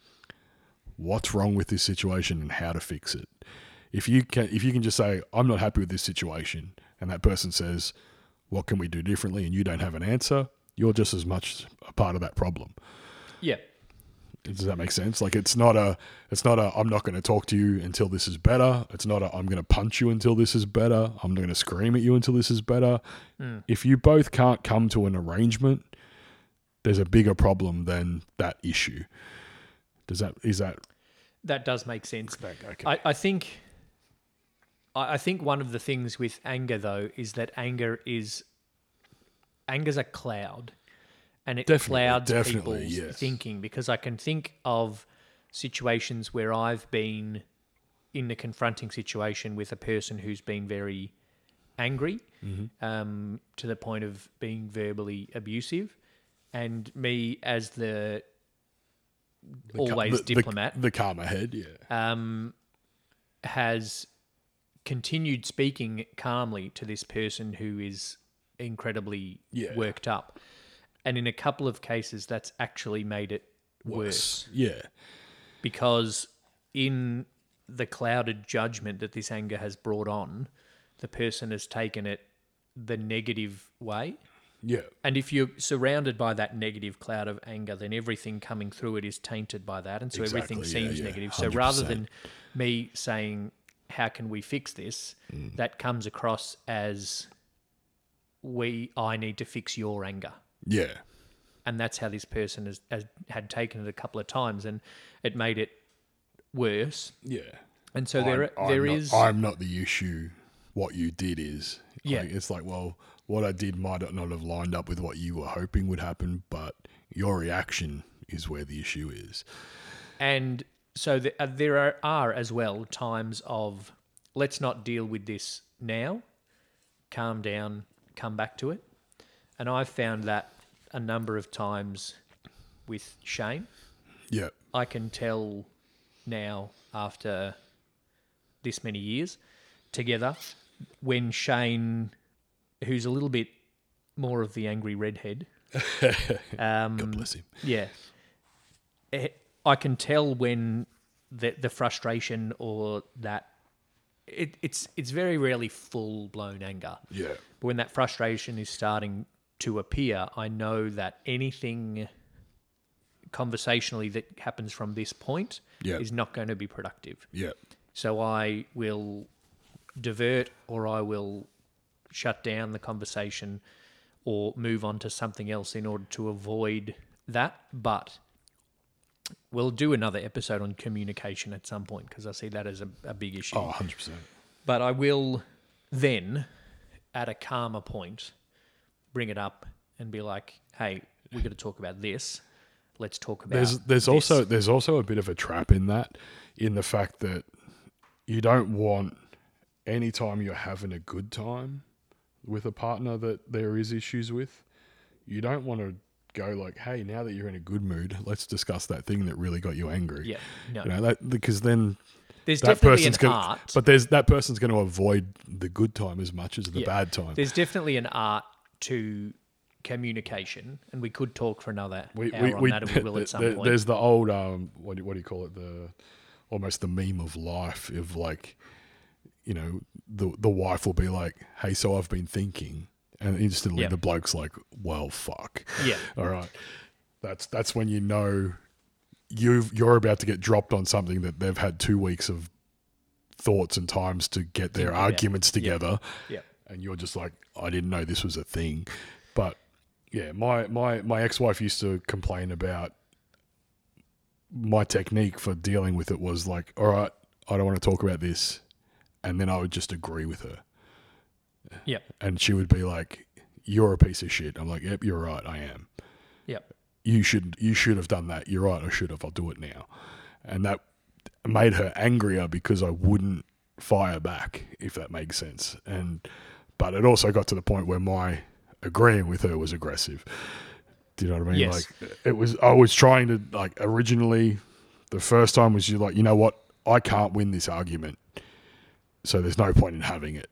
what's wrong with this situation and how to fix it. If you can if you can just say I'm not happy with this situation and that person says what can we do differently and you don't have an answer, you're just as much a part of that problem. Yeah. Does that make sense? Like it's not a it's not a I'm not going to talk to you until this is better. It's not a I'm going to punch you until this is better. I'm going to scream at you until this is better. Hmm. If you both can't come to an arrangement, there's a bigger problem than that issue. Does that is that That does make sense. okay? I, I think I, I think one of the things with anger though is that anger is anger's a cloud and it Definitely, clouds definitely, people's yes. thinking because I can think of situations where I've been in a confronting situation with a person who's been very angry Mm-hmm. um, to the point of being verbally abusive and me as the, The always the- the- diplomat The, calmer head, yeah. um, has continued speaking calmly to this person who is incredibly Yeah. worked up. And in a couple of cases, that's actually made it worse Yeah. because in the clouded judgment that this anger has brought on, the person has taken it the negative way. Yeah. And if you're surrounded by that negative cloud of anger, then everything coming through it is tainted by that. And so everything yeah, seems yeah, negative. So rather than me saying, How can we fix this? Mm. that comes across as we I need to fix your anger. Yeah. And that's how this person has, has had taken it a couple of times and it made it worse. Yeah. And so there I'm, there I'm is Not, I'm not the issue. What you did is. Yeah. Like, it's like, well, what I did might not have lined up with what you were hoping would happen, but your reaction is where the issue is. And so th- uh, there are, are as well times of let's not deal with this now, calm down, come back to it. And I've found that a number of times with Shane. Yeah. I can tell now after this many years together when Shane, who's a little bit more of the angry redhead, um, God bless him. yeah. Eh, I can tell when the the frustration or that it, it's it's very rarely full blown anger. Yeah. But when that frustration is starting to appear, I know that anything conversationally that happens from this point Yeah. is not going to be productive. Yeah. So I will divert or I will shut down the conversation or move on to something else in order to avoid that. But we'll do another episode on communication at some point because I see that as a, a big issue. Oh, 100%. But I will then, at a calmer point, bring it up and be like, hey, we're going to talk about this. Let's talk about. there's there's this. also there's also a bit of a trap in that, in the fact that you don't want anytime you're having a good time with a partner that there is issues with, you don't want to go like, hey, now that you're in a good mood, let's discuss that thing that really got you angry. yeah. No, You know that because then there's that definitely an person's going art. but there's that person's going to avoid the good time as much as the Yeah. bad time. There's definitely an art to communication, and we could talk for another we, hour we, on we, that, and we will at some there- point. There's the old um, what do, you, what do you call it? The almost the meme of life of like, you know, the the wife will be like, "Hey, so I've been thinking," and instantly Yeah. the bloke's like, "Well, fuck." Yeah. All right. That's that's when you know you you're about to get dropped on something that they've had two weeks of thoughts and times to get their about. arguments Yeah. together Yeah. And you're just like, I didn't know this was a thing. But yeah, my my my ex wife used to complain about my technique for dealing with it was like, all right, I don't want to talk about this, and then I would just agree with her, Yeah. and she would be like, "You're a piece of shit." I'm like, "Yep, you're right, I am." Yeah. You should you should have done that. You're right, I should have. I'll do it now, and that made her angrier because I wouldn't fire back, if that makes sense. And but it also got to the point where my agreeing with her was aggressive. Do you know what I mean? Yes. Like it was I was trying to like originally the first time was you like, you know what, I can't win this argument. So there's no point in having it.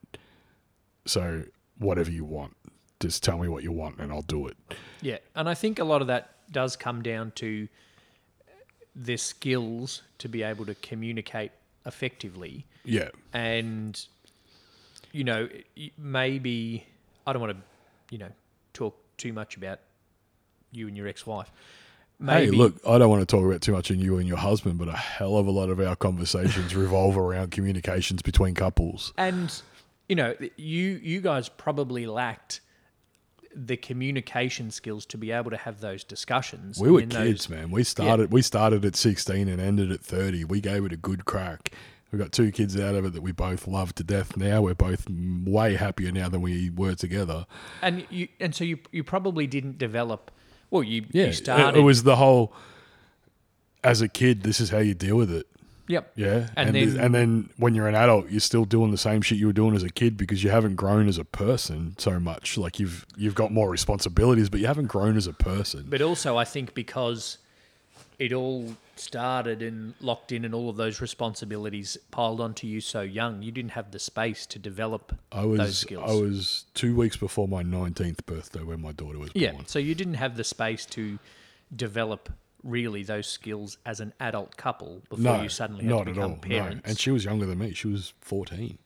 So whatever you want, just tell me what you want and I'll do it. Yeah, and I think a lot of that does come down to the skills to be able to communicate effectively, Yeah. and you know maybe I don't want to, you know, talk too much about you and your ex-wife. Maybe, Hey, look, I don't want to talk about too much on you and your husband, but a hell of a lot of our conversations revolve around communications between couples. and you know you you guys probably lacked the communication skills to be able to have those discussions. We were kids, those- man. We started we started at 16 and ended at 30. We gave it a good crack. We got two kids out of it that we both love to death now. We're both way happier now than we were together. and you and so you you probably didn't develop. Well, you Yeah, you it- started. it was the whole as a kid, this is how you deal with it. yep. Yeah, And and then- then, and then when you're an adult, you're still doing the same shit you were doing as a kid because you haven't grown as a person so much. Like you've you've got more responsibilities, but you haven't grown as a person. But also, I think because it all started and locked in, and all of those responsibilities piled onto you so young, you didn't have the space to develop I those skills. I was two weeks before my 19th birthday when my daughter was born. yeah, born. so you didn't have the space to develop really those skills as an adult couple before No, you suddenly had not to at become all. parents. No. And she was younger than me. She was 14.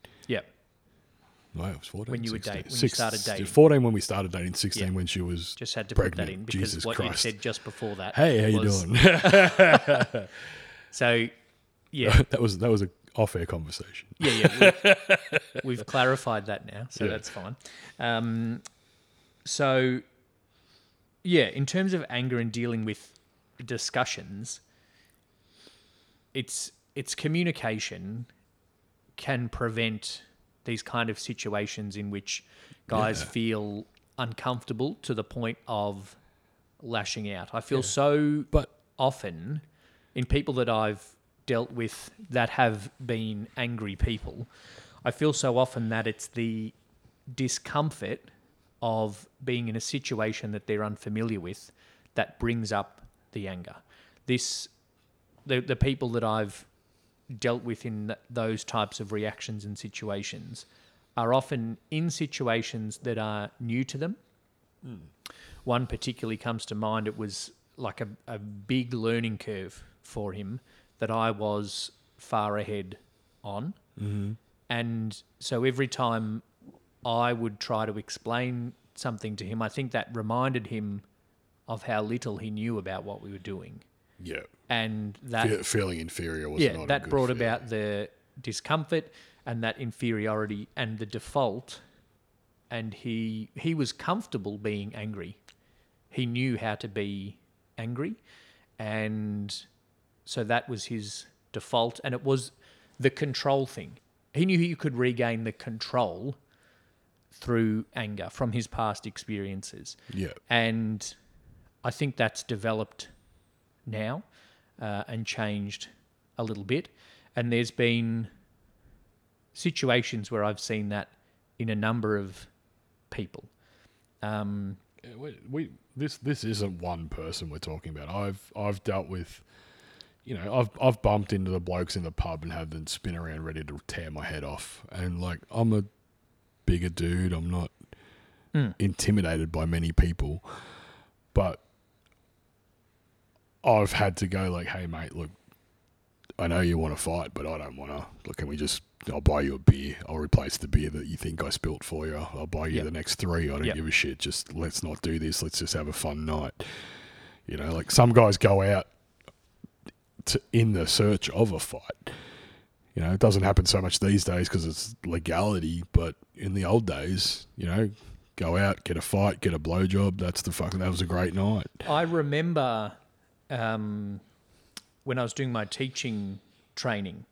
No, I was 14. When you were 16. date- when you started dating. 14 when we started dating, 16 Yeah. when she was just had to pregnant. put that in because Jesus what Christ. you said just before that. Hey, how you doing? So, yeah, that was that was a off-air conversation. Yeah, yeah. We, we've clarified that now, so Yeah. that's fine. Um, so, yeah, in terms of anger and dealing with discussions, it's it's communication can prevent these kind of situations in which guys Yeah. feel uncomfortable to the point of lashing out. I feel so But often in people that I've dealt with that have been angry people, I feel so often that it's the discomfort of being in a situation that they're unfamiliar with that brings up the anger. This, the, the people that I've dealt with in th- those types of reactions and situations are often in situations that are new to them one particularly comes to mind. It was like a, a big learning curve for him that I was far ahead on. Mm-hmm. And so every time I would try to explain something to him, I think that reminded him of how little he knew about what we were doing. Yeah, And that Fe- feeling inferior was yeah, not a that brought feeling. about the discomfort and that inferiority and the default. And he he was comfortable being angry. He knew how to be angry, and so that was his default. And it was the control thing. He knew he could regain the control through anger from his past experiences. Yeah, And I think that's developed now uh, and changed a little bit. And there's been situations where I've seen that in a number of people. Um, we, we this this isn't one person we're talking about. I've I've dealt with, you know, I've I've bumped into the blokes in the pub and have them spin around ready to tear my head off. And like I'm a bigger dude. I'm not Mm. intimidated by many people, but I've had to go like, hey mate, look, I know you want to fight, but I don't want to. Look, can we just? I'll buy you a beer. I'll replace the beer that you think I spilt for you. I'll buy you Yep. the next three. I don't Yep. give a shit. Just let's not do this. Let's just have a fun night. You know, like some guys go out to, in the search of a fight. You know, it doesn't happen so much these days because it's legality. But in the old days, you know, go out, get a fight, get a blowjob. That's the fucking. That was a great night. I remember um, when I was doing my teaching training,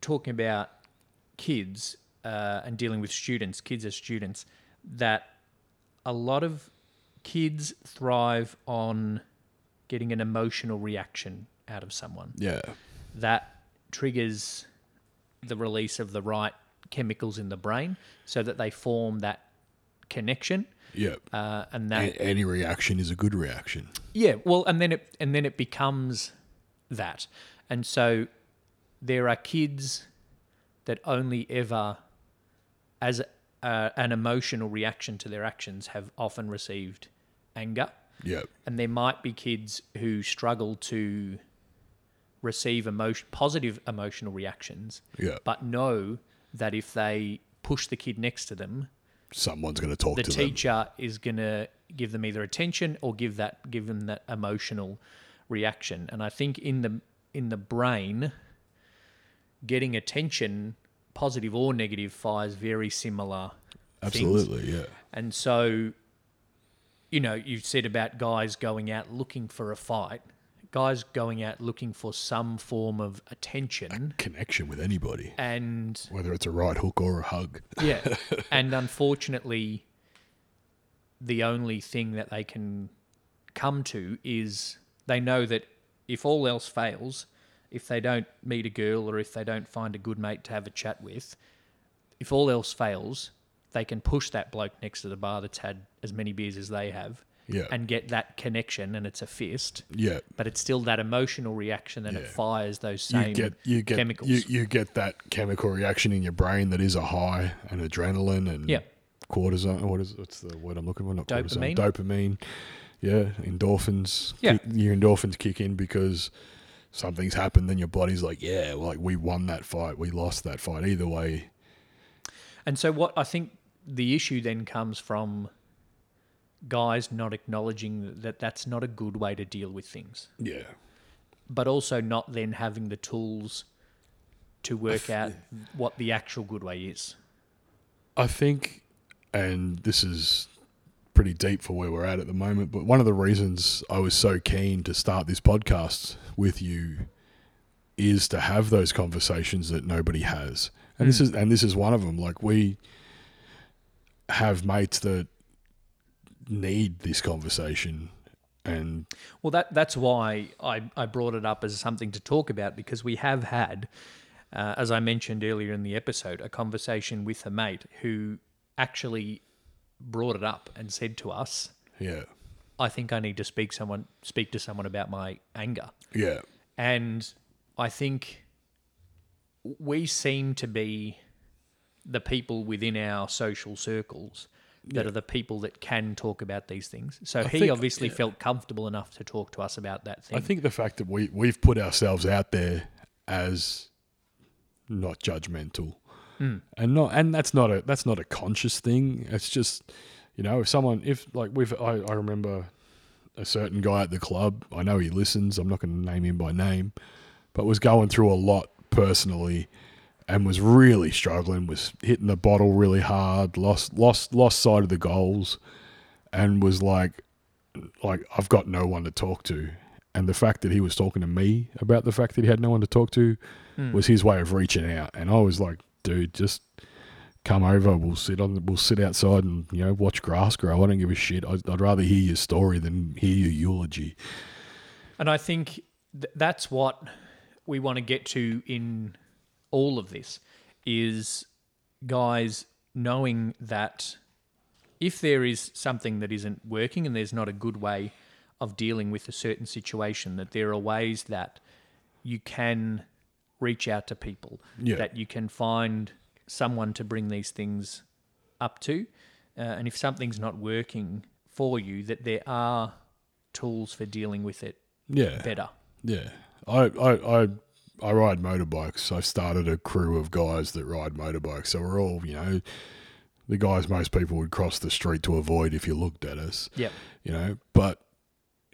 talking about kids uh, and dealing with students, kids as students, that a lot of kids thrive on getting an emotional reaction out of someone. Yeah, That triggers the release of the right chemicals in the brain so that they form that connection. yeah. Uh, and that A- any reaction is a good reaction. yeah, well, and then it and then it becomes that, and so there are kids that only ever, as uh, an emotional reaction to their actions, have often received anger, Yeah, and there might be kids who struggle to receive emotion, positive emotional reactions, yeah. but know that if they push the kid next to them, Someone's going to talk the to them. The teacher is going to give them either attention or give that give them that emotional reaction and i think in the in the brain getting attention positive or negative fires very similar things. Absolutely, yeah. and so you know you said about guys going out looking for a fight guys going out looking for some form of attention Connection with anybody, and whether it's a right hook or a hug. Yeah. and unfortunately, the only thing that they can come to is they know that if all else fails, if they don't meet a girl or if they don't find a good mate to have a chat with, if all else fails, they can push that bloke next to the bar that's had as many beers as they have Yeah, and get that connection and it's a fist. yeah. But it's still that emotional reaction and it fires those You same get you get chemicals. you, you get that chemical reaction in your brain that is a high and adrenaline and Yeah. cortisone. What is what's the word I'm looking for? Not Dopamine? cortisone. Dopamine. Yeah, endorphins. Yeah. kick- your endorphins kick in because something's happened. Then your body's like, yeah, like we won that fight, we lost that fight. Either way, And so, what I think the issue then comes from guys not acknowledging that that's not a good way to deal with things, yeah, but also not then having the tools to work out what the actual good way is. I think, and this is pretty deep for where we're at at the moment, but one of the reasons I was so keen to start this podcast with you is to have those conversations that nobody has. And this hmm. is and this is one of them. Like we have mates that need this conversation and Well, that that's why I, I brought it up as something to talk about because we have had, uh, as I mentioned earlier in the episode, a conversation with a mate who actually brought it up and said to us, yeah. "I think I need to speak someone speak to someone about my anger." Yeah. And I think we seem to be the people within our social circles that Yeah. are the people that can talk about these things. So he think- obviously yeah. felt comfortable enough to talk to us about that thing. I think the fact that we we've put ourselves out there as not judgmental, hmm. and not and that's not a that's not a conscious thing. It's just you know if someone if like we've I, I remember a certain guy at the club. I know he listens. I'm not going to name him by name, but was going through a lot personally. And was really struggling. Was hitting the bottle really hard. Lost, lost, lost sight of the goals, and was like, like I've got no one to talk to. And the fact that he was talking to me about the fact that he had no one to talk to hmm. was his way of reaching out. And I was like, dude, just come over. We'll sit on. We'll sit outside and you know watch grass grow. I don't give a shit. I'd, I'd rather hear your story than hear your eulogy. And I think th- that's what we want to get to in all of this is guys knowing that if there is something that isn't working and there's not a good way of dealing with a certain situation, that there are ways that you can reach out to people, Yeah. that you can find someone to bring these things up to. Uh, and if something's not working for you, that there are tools for dealing with it Yeah, better. yeah. I I I. I ride motorbikes. I've started a crew of guys that ride motorbikes. So we're all, you know, the guys most people would cross the street to avoid if you looked at us. Yeah. you know but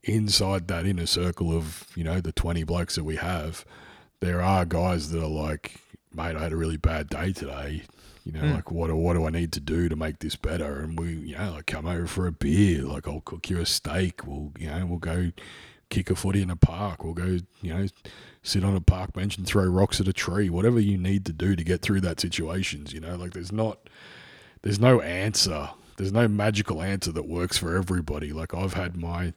inside that inner circle of you know the 20 blokes that we have there are guys that are like mate i had a really bad day today you know Mm. like what what do i need to do to make this better and we you know like come over for a beer like i'll cook you a steak we'll you know we'll go kick a footy in a park we'll go you know sit on a park bench and throw rocks at a tree whatever you need to do to get through that situations you know like there's not there's no answer. There's no magical answer that works for everybody. Like I've had my,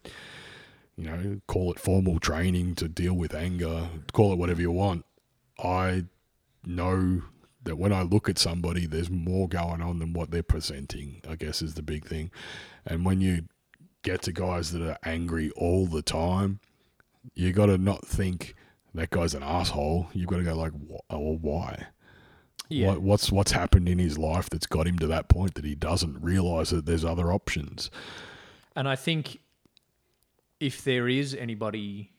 you know, call it formal training to deal with anger, call it whatever you want. I know that when I look at somebody, there's more going on than what they're presenting, I guess is the big thing. And when you get to guys that are angry all the time, you got to not think that guy's an asshole. You've got to go like, "Wh- oh, why? What, what's what's happened in his life that's got him to that point that he doesn't realize that there's other options. And I think if there is anybody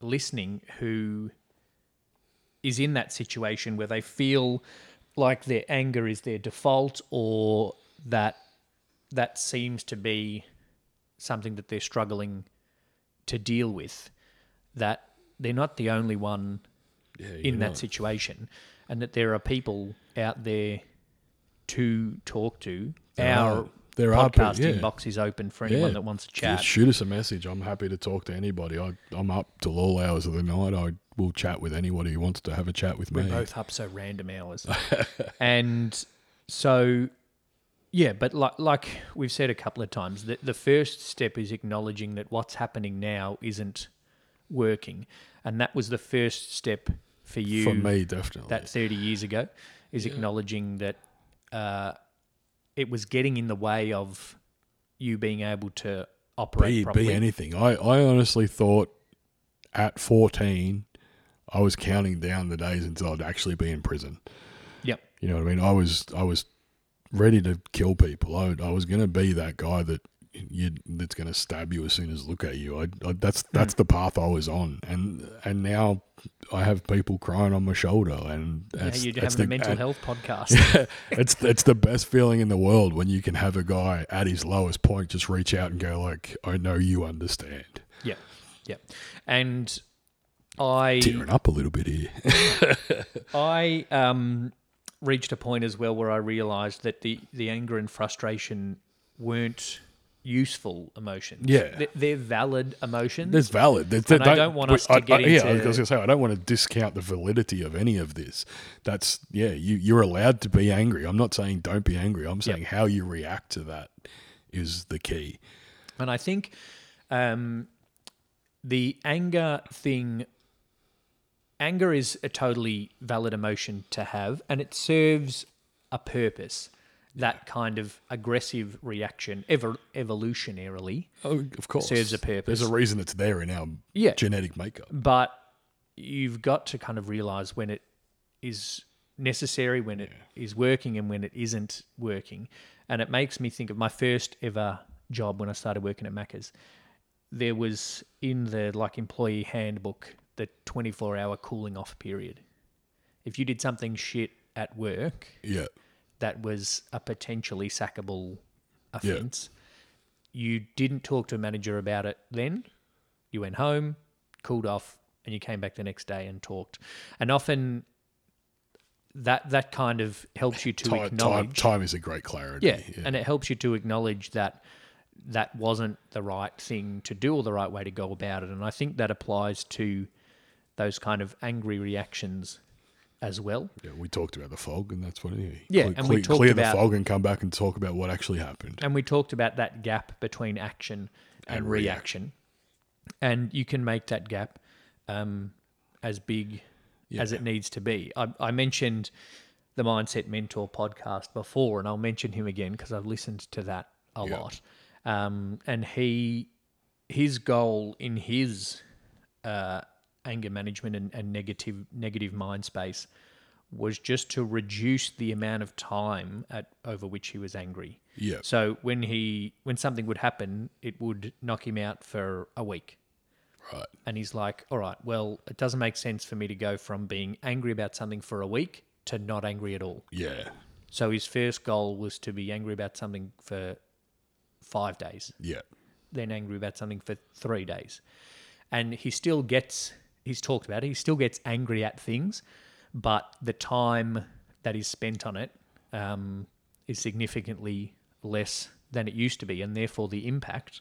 listening who is in that situation where they feel like their anger is their default or that that seems to be something that they're struggling to deal with, that they're not the only one Yeah, in that situation, and that there are people out there to talk to. There Our are. There are people, yeah. is open for anyone that wants to Just chat. shoot us a message. I'm happy to talk to anybody. I, I'm up till all hours of the night. I will chat with anybody who wants to have a chat with me. We're both up so random hours, and so yeah. But like like we've said a couple of times, the the first step is acknowledging that what's happening now isn't working, and that was the first step for you. For me, definitely. that 30 years ago is acknowledging that uh, it was getting in the way of you being able to operate be, properly. be anything. I, I honestly thought at 14, I was counting down the days until I'd actually be in prison. Yep. You know what I mean? I was I was ready to kill people. I, I was going to be that guy that you that's going to stab you as soon as look at you. I, I that's Hmm. that's the path I was on, and and now I have people crying on my shoulder, and you're it's having the, a mental and- health podcast. it's it's the best feeling in the world when you can have a guy at his lowest point just reach out and go like, I know you understand. Yeah, yeah, And I Tearing up a little bit here. I um, reached a point as well where I realized that the, the anger and frustration weren't useful emotions. Yeah. They're, they're valid emotions. There's valid. There's, And I don't want us to I- get I- Yeah, I was going to say I don't want to discount the validity of any of this. That's yeah, you you're allowed to be angry. I'm not saying don't be angry. I'm saying how you react to that is the key. And I think um, the anger thing, anger is a totally valid emotion to have, and it serves a purpose. That kind of aggressive reaction, ever evolutionarily, Oh, of course, Serves a purpose. There's a reason it's there in our Yeah. genetic makeup. but you've got to kind of realize when it is necessary, when it is working, and when it isn't working. And it makes me think of my first ever job when I started working at Macca's. There was in the like employee handbook the 24 hour cooling off period. If you did something shit at work Yeah, that was a potentially sackable offence, you didn't talk to a manager about it then. You went home, cooled off, and you came back the next day and talked. And often that that kind of helps you to time, time, acknowledge time is a great clarity. yeah, and it helps you to acknowledge that that wasn't the right thing to do or the right way to go about it. And I think that applies to those kind of angry reactions as well. Yeah, we talked about the fog, and that's what is. Yeah, Cle- and we cle- talked clear about- the fog and come back and talk about what actually happened. And we talked about that gap between action and, And reaction. And you can make that gap um, as big as it needs to be. I, I mentioned the Mindset Mentor podcast before, and I'll mention him again because I've listened to that a Yeah. lot. Um, and he, his goal in his uh, anger management and, and negative negative mind space was just to reduce the amount of time at over which he was angry. Yeah. So when he when something would happen, it would knock him out for a week. Right. And he's like, "All right, well, it doesn't make sense for me to go from being angry about something for a week to not angry at all." Yeah. So his first goal was to be angry about something for 5 days, Yeah. then angry about something for 3 days. And he still gets he's talked about it, he still gets angry at things, but the time that is spent on it um, is significantly less than it used to be, and therefore the impact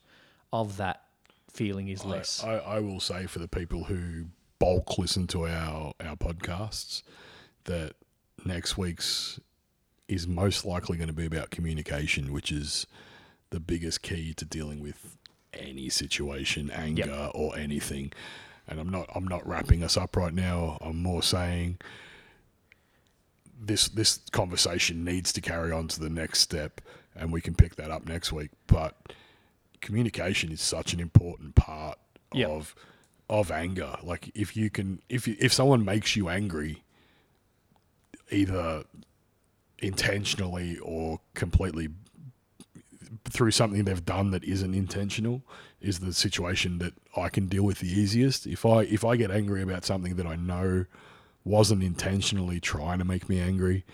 of that feeling is less. I, I will say for the people who bulk listen to our our podcasts that next week's is most likely going to be about communication, which is the biggest key to dealing with any situation, anger or anything. And I'm not I'm not wrapping us up right now. I'm more saying this this conversation needs to carry on to the next step and we can pick that up next week. But communication is such an important part Yep. of of anger. Like if you can if you, if someone makes you angry either intentionally or completely through something they've done that isn't intentional is the situation that I can deal with the easiest. If I if I get angry about something that I know wasn't intentionally trying to make me angry,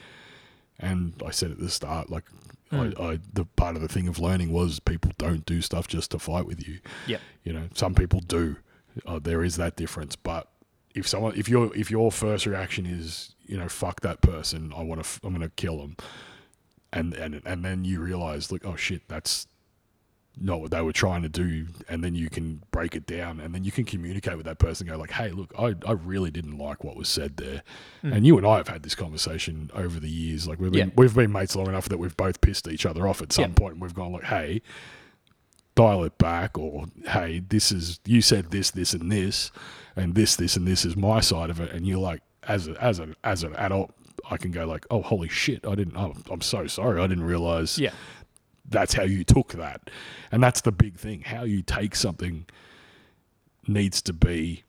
and I said at the start, like I, I the part of the thing of learning was people don't do stuff just to fight with you. Yep. You know, some people do. Uh, there is that difference, but if someone if your if your first reaction is you know fuck that person, I want to f- I'm going to kill them, and and and then you realize like oh shit that's not what they were trying to do and then you can break it down and then you can communicate with that person go like hey look i, I really didn't like what was said there hmm. and you and i have had this conversation over the years like we've been Yeah. we've been mates long enough that we've both pissed each other off at some Yeah. point and we've gone like hey dial it back or hey this is you said this this and this and this this and this is my side of it and you're like as a, as an as an adult i can go like oh holy shit i didn't i'm so sorry i didn't realize Yeah. That's how you took that. And that's the big thing. How you take something needs to be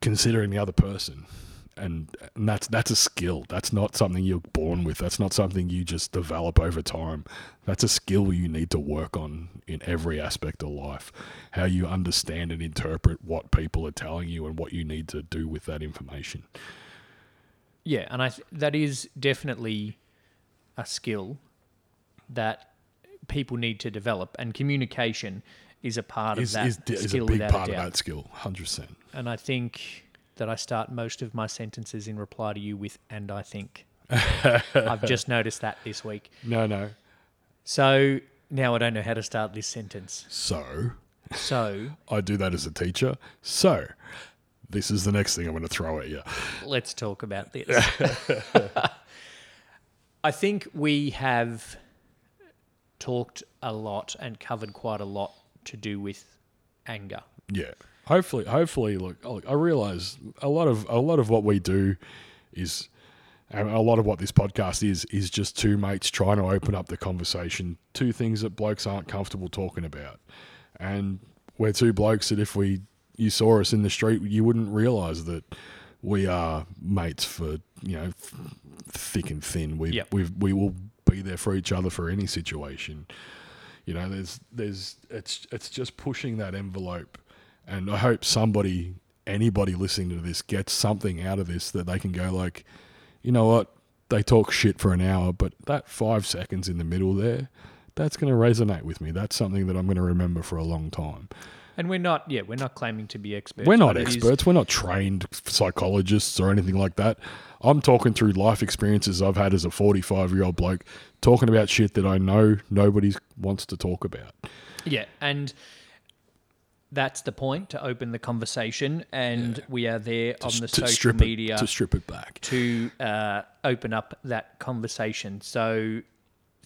considering the other person. And, and that's that's a skill. That's not something you're born with. That's not something you just develop over time. That's a skill you need to work on in every aspect of life. How you understand and interpret what people are telling you and what you need to do with that information. Yeah, and I th- that is definitely a skill that people need to develop, and communication is a part Is, of that is, is a big part a of that skill, 100%. And I think that I start most of my sentences in reply to you with "and I think." I've just noticed that this week. No, no. So now I don't know how to start this sentence. So, So I do that as a teacher. So, this is the next thing I'm going to throw at you. let's talk about this. I think we have talked a lot and covered quite a lot to do with anger. Yeah. Hopefully, hopefully, look, oh, look, I realize a lot of a lot of what we do is, and a lot of what this podcast is, is just two mates trying to open up the conversation to things that blokes aren't comfortable talking about, and we're two blokes that if we you saw us in the street, you wouldn't realize that we are mates for you know th- thick and thin. We Yep. we we will there for each other for any situation. You know, there's there's it's it's just pushing that envelope, and I hope somebody anybody listening to this gets something out of this that they can go like, you know what, they talk shit for an hour, but that five seconds in the middle there, that's going to resonate with me. That's something that I'm going to remember for a long time. And we're not, yeah, we're not claiming to be experts. We're not it is- experts. We're not trained psychologists or anything like that. I'm talking through life experiences I've had as a 45 year old bloke, talking about shit that I know nobody wants to talk about. Yeah, and that's the point to open the conversation, and we are there on the to social strip media it, to strip it back. to uh, open up that conversation. So,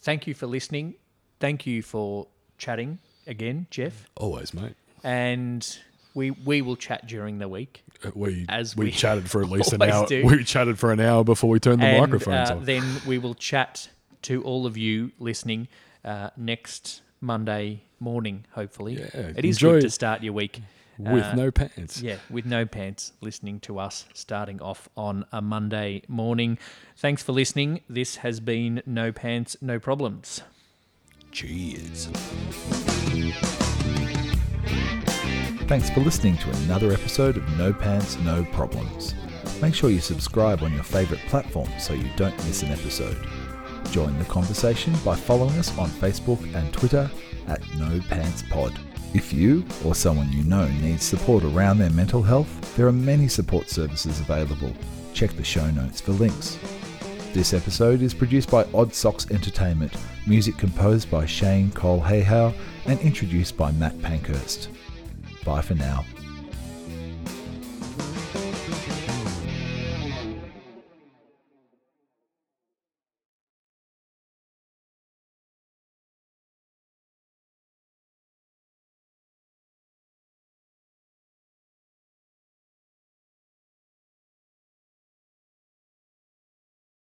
thank you for listening. Thank you for chatting again, Jeff. Always, mate. And we we will chat during the week. Uh, We As we, we chatted for at least an hour. do. We chatted for an hour before we turned the and microphones uh, on. then we will chat to all of you listening uh, next Monday morning, hopefully. Yeah, it is good to start your week. with uh, no pants. Yeah, with no pants, listening to us starting off on a Monday morning. Thanks for listening. This has been No Pants, No Problems. Cheers. Thanks for listening to another episode of No Pants, No Problems. Make sure you subscribe on your favourite platform so you don't miss an episode. Join the conversation by following us on Facebook and Twitter at No Pants Pod. If you or someone you know needs support around their mental health, there are many support services available. Check the show notes for links. This episode is produced by Odd Socks Entertainment, music composed by Shane Cole Hayhow, and introduced by Matt Pankhurst. Bye for now.